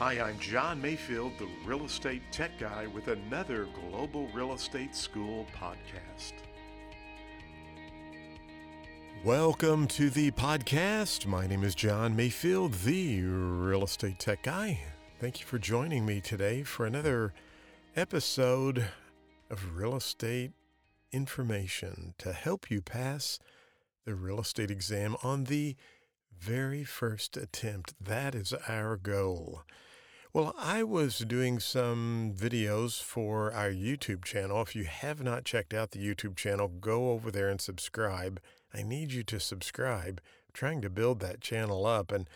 Hi, I'm John Mayfield, the real estate tech guy, with another Global Real Estate School podcast. Welcome to the podcast. My name is John Mayfield, the real estate tech guy. Thank you for joining me today for another episode of real estate information to help you pass the real estate exam on the very first attempt. That is our goal. Well, I was doing some videos for our YouTube channel. If you have not checked out the YouTube channel, go over there and subscribe. I need you to subscribe. I'm trying to build that channel up. And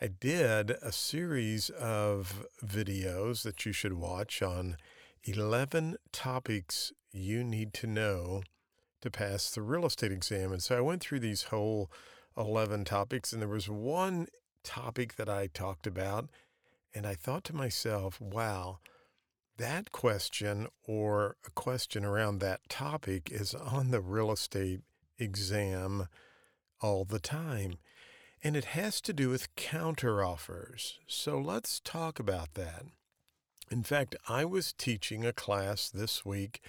I did a series of videos that you should watch on 11 topics you need to know to pass the real estate exam. And so I went through these whole 11 topics, and there was one topic that I talked about and I thought to myself, wow, that question or a question around that topic is on the real estate exam all the time. And it has to do with counteroffers. So let's talk about that. In fact, I was teaching a class this week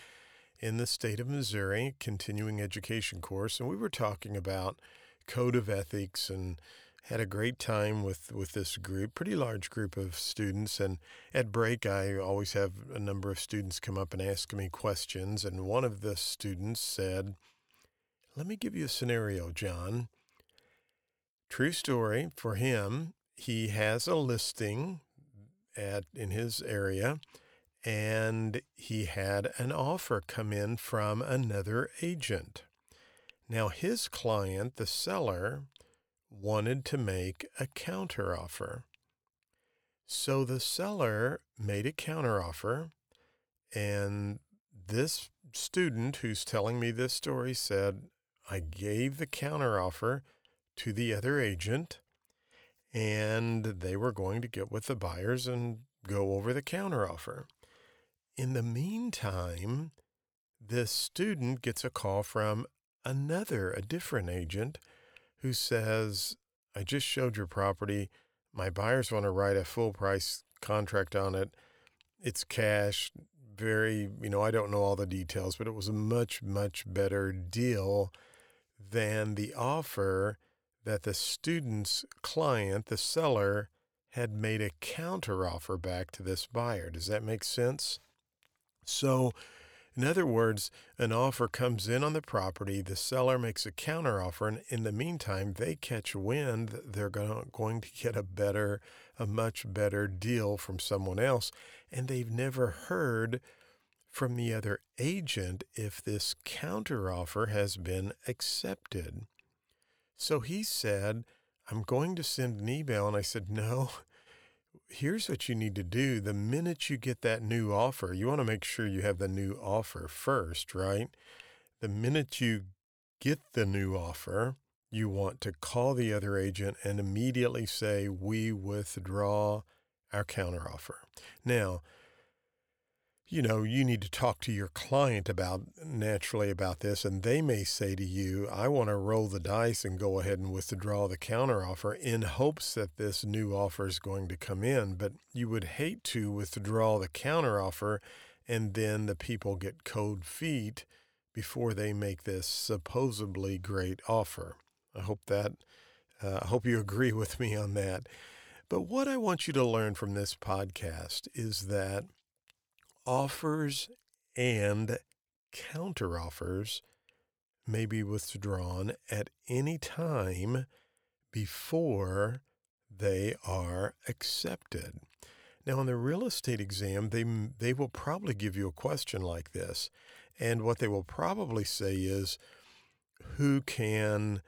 in the state of Missouri, continuing education course, and we were talking about code of ethics and had a great time with, with this group, pretty large group of students. And at break, I always have a number of students come up and ask me questions. And one of the students said, Let me give you a scenario, John. True story for him, he has a listing at in his area and he had an offer come in from another agent. Now his client, the seller, wanted to make a counteroffer. So the seller made a counteroffer, and this student who's telling me this story said, I gave the counteroffer to the other agent, and they were going to get with the buyers and go over the counteroffer. In the meantime, this student gets a call from another, a different agent who says, I just showed your property. My buyers want to write a full price contract on it. It's cash, very, you know, I don't know all the details, but it was a much, much better deal than the offer that the student's client, the seller, had made a counteroffer back to this buyer. Does that make sense? So, in other words, an offer comes in on the property, the seller makes a counteroffer, and in the meantime, they catch wind they're going to get a better, a much better deal from someone else, and they've never heard from the other agent if this counteroffer has been accepted. So he said, I'm going to send an email. And I said, No, here's what you need to do. The minute you get that new offer, you want to make sure you have the new offer first, right? The minute you get the new offer, you want to call the other agent and immediately say, We withdraw our counteroffer. Now, you know, you need to talk to your client about naturally about this, and they may say to you, I want to roll the dice and go ahead and withdraw the counteroffer in hopes that this new offer is going to come in. But you would hate to withdraw the counteroffer and then the people get cold feet before they make this supposedly great offer. I hope that uh, I hope you agree with me on that. But what I want you to learn from this podcast is that offers and counteroffers may be withdrawn at any time before they are accepted. Now, in the real estate exam, they, they will probably give you a question like this. And what they will probably say is, who can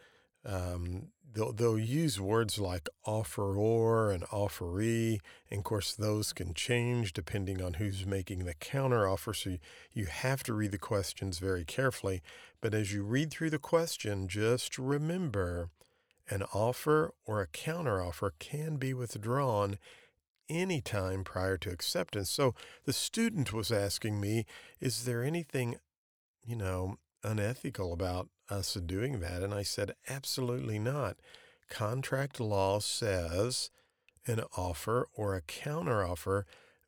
um, they'll, they'll use words like offeror and offeree. And of course, those can change depending on who's making the counteroffer. So you, you have to read the questions very carefully. But as you read through the question, just remember an offer or a counteroffer can be withdrawn any time prior to acceptance. So the student was asking me, is there anything, you know, unethical about us doing that? And I said, absolutely not. Contract law says an offer or a counteroffer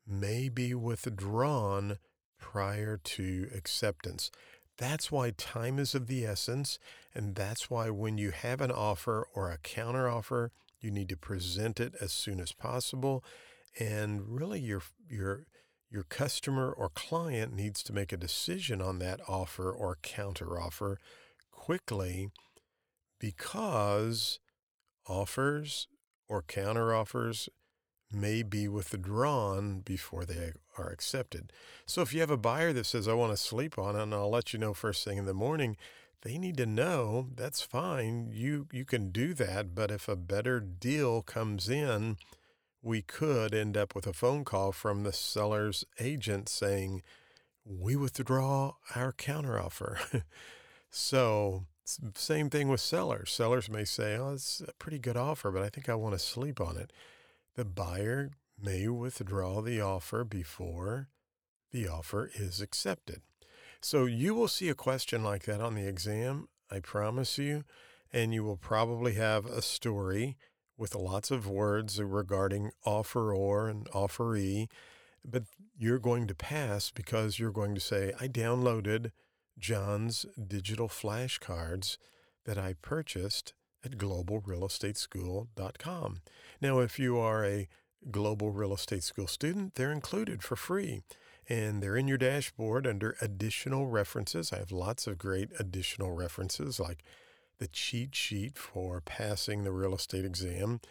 may be withdrawn prior to acceptance. That's why time is of the essence. And that's why when you have an offer or a counteroffer, you need to present it as soon as possible. And really, your, your, your customer or client needs to make a decision on that offer or counteroffer quickly because offers or counteroffers may be withdrawn before they are accepted. So if you have a buyer that says, I want to sleep on it and I'll let you know first thing in the morning, they need to know that's fine. You you can do that, but if a better deal comes in, we could end up with a phone call from the seller's agent saying, "We withdraw our counteroffer." so same thing with sellers. Sellers may say, "Oh, it's a pretty good offer, but I think I want to sleep on it." The buyer may withdraw the offer before the offer is accepted. So you will see a question like that on the exam, I promise you, and you will probably have a story with lots of words regarding offeror and offeree, but you're going to pass because you're going to say, I downloaded John's digital flashcards that I purchased at globalrealestateschool.com. Now, if you are a Global Real Estate School student, they're included for free and they're in your dashboard under additional references. I have lots of great additional references like the cheat sheet for passing the real estate exam.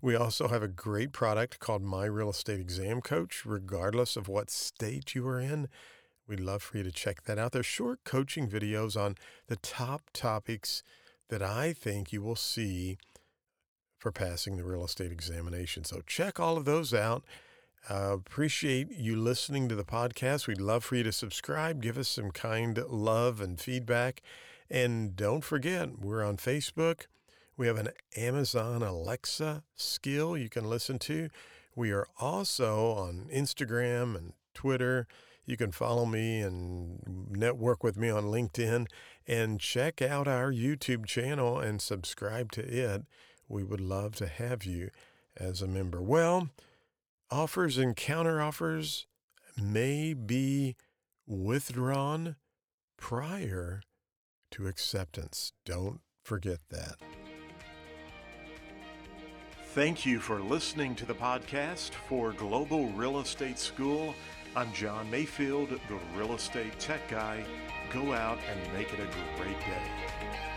We also have a great product called My Real Estate Exam Coach, regardless of what state you are in. We'd love for you to check that out. They're short coaching videos on the top topics that I think you will see for passing the real estate examination. So check all of those out. Uh, appreciate you listening to the podcast. We'd love for you to subscribe, give us some kind love and feedback. And don't forget, we're on Facebook. We have an Amazon Alexa skill you can listen to. We are also on Instagram and Twitter. You can follow me and network with me on LinkedIn and check out our YouTube channel and subscribe to it. We would love to have you as a member. Well, offers and counteroffers may be withdrawn prior to acceptance. Don't forget that. Thank you for listening to the podcast for Global Real Estate School. I'm John Mayfield, the real estate tech guy. Go out and make it a great day.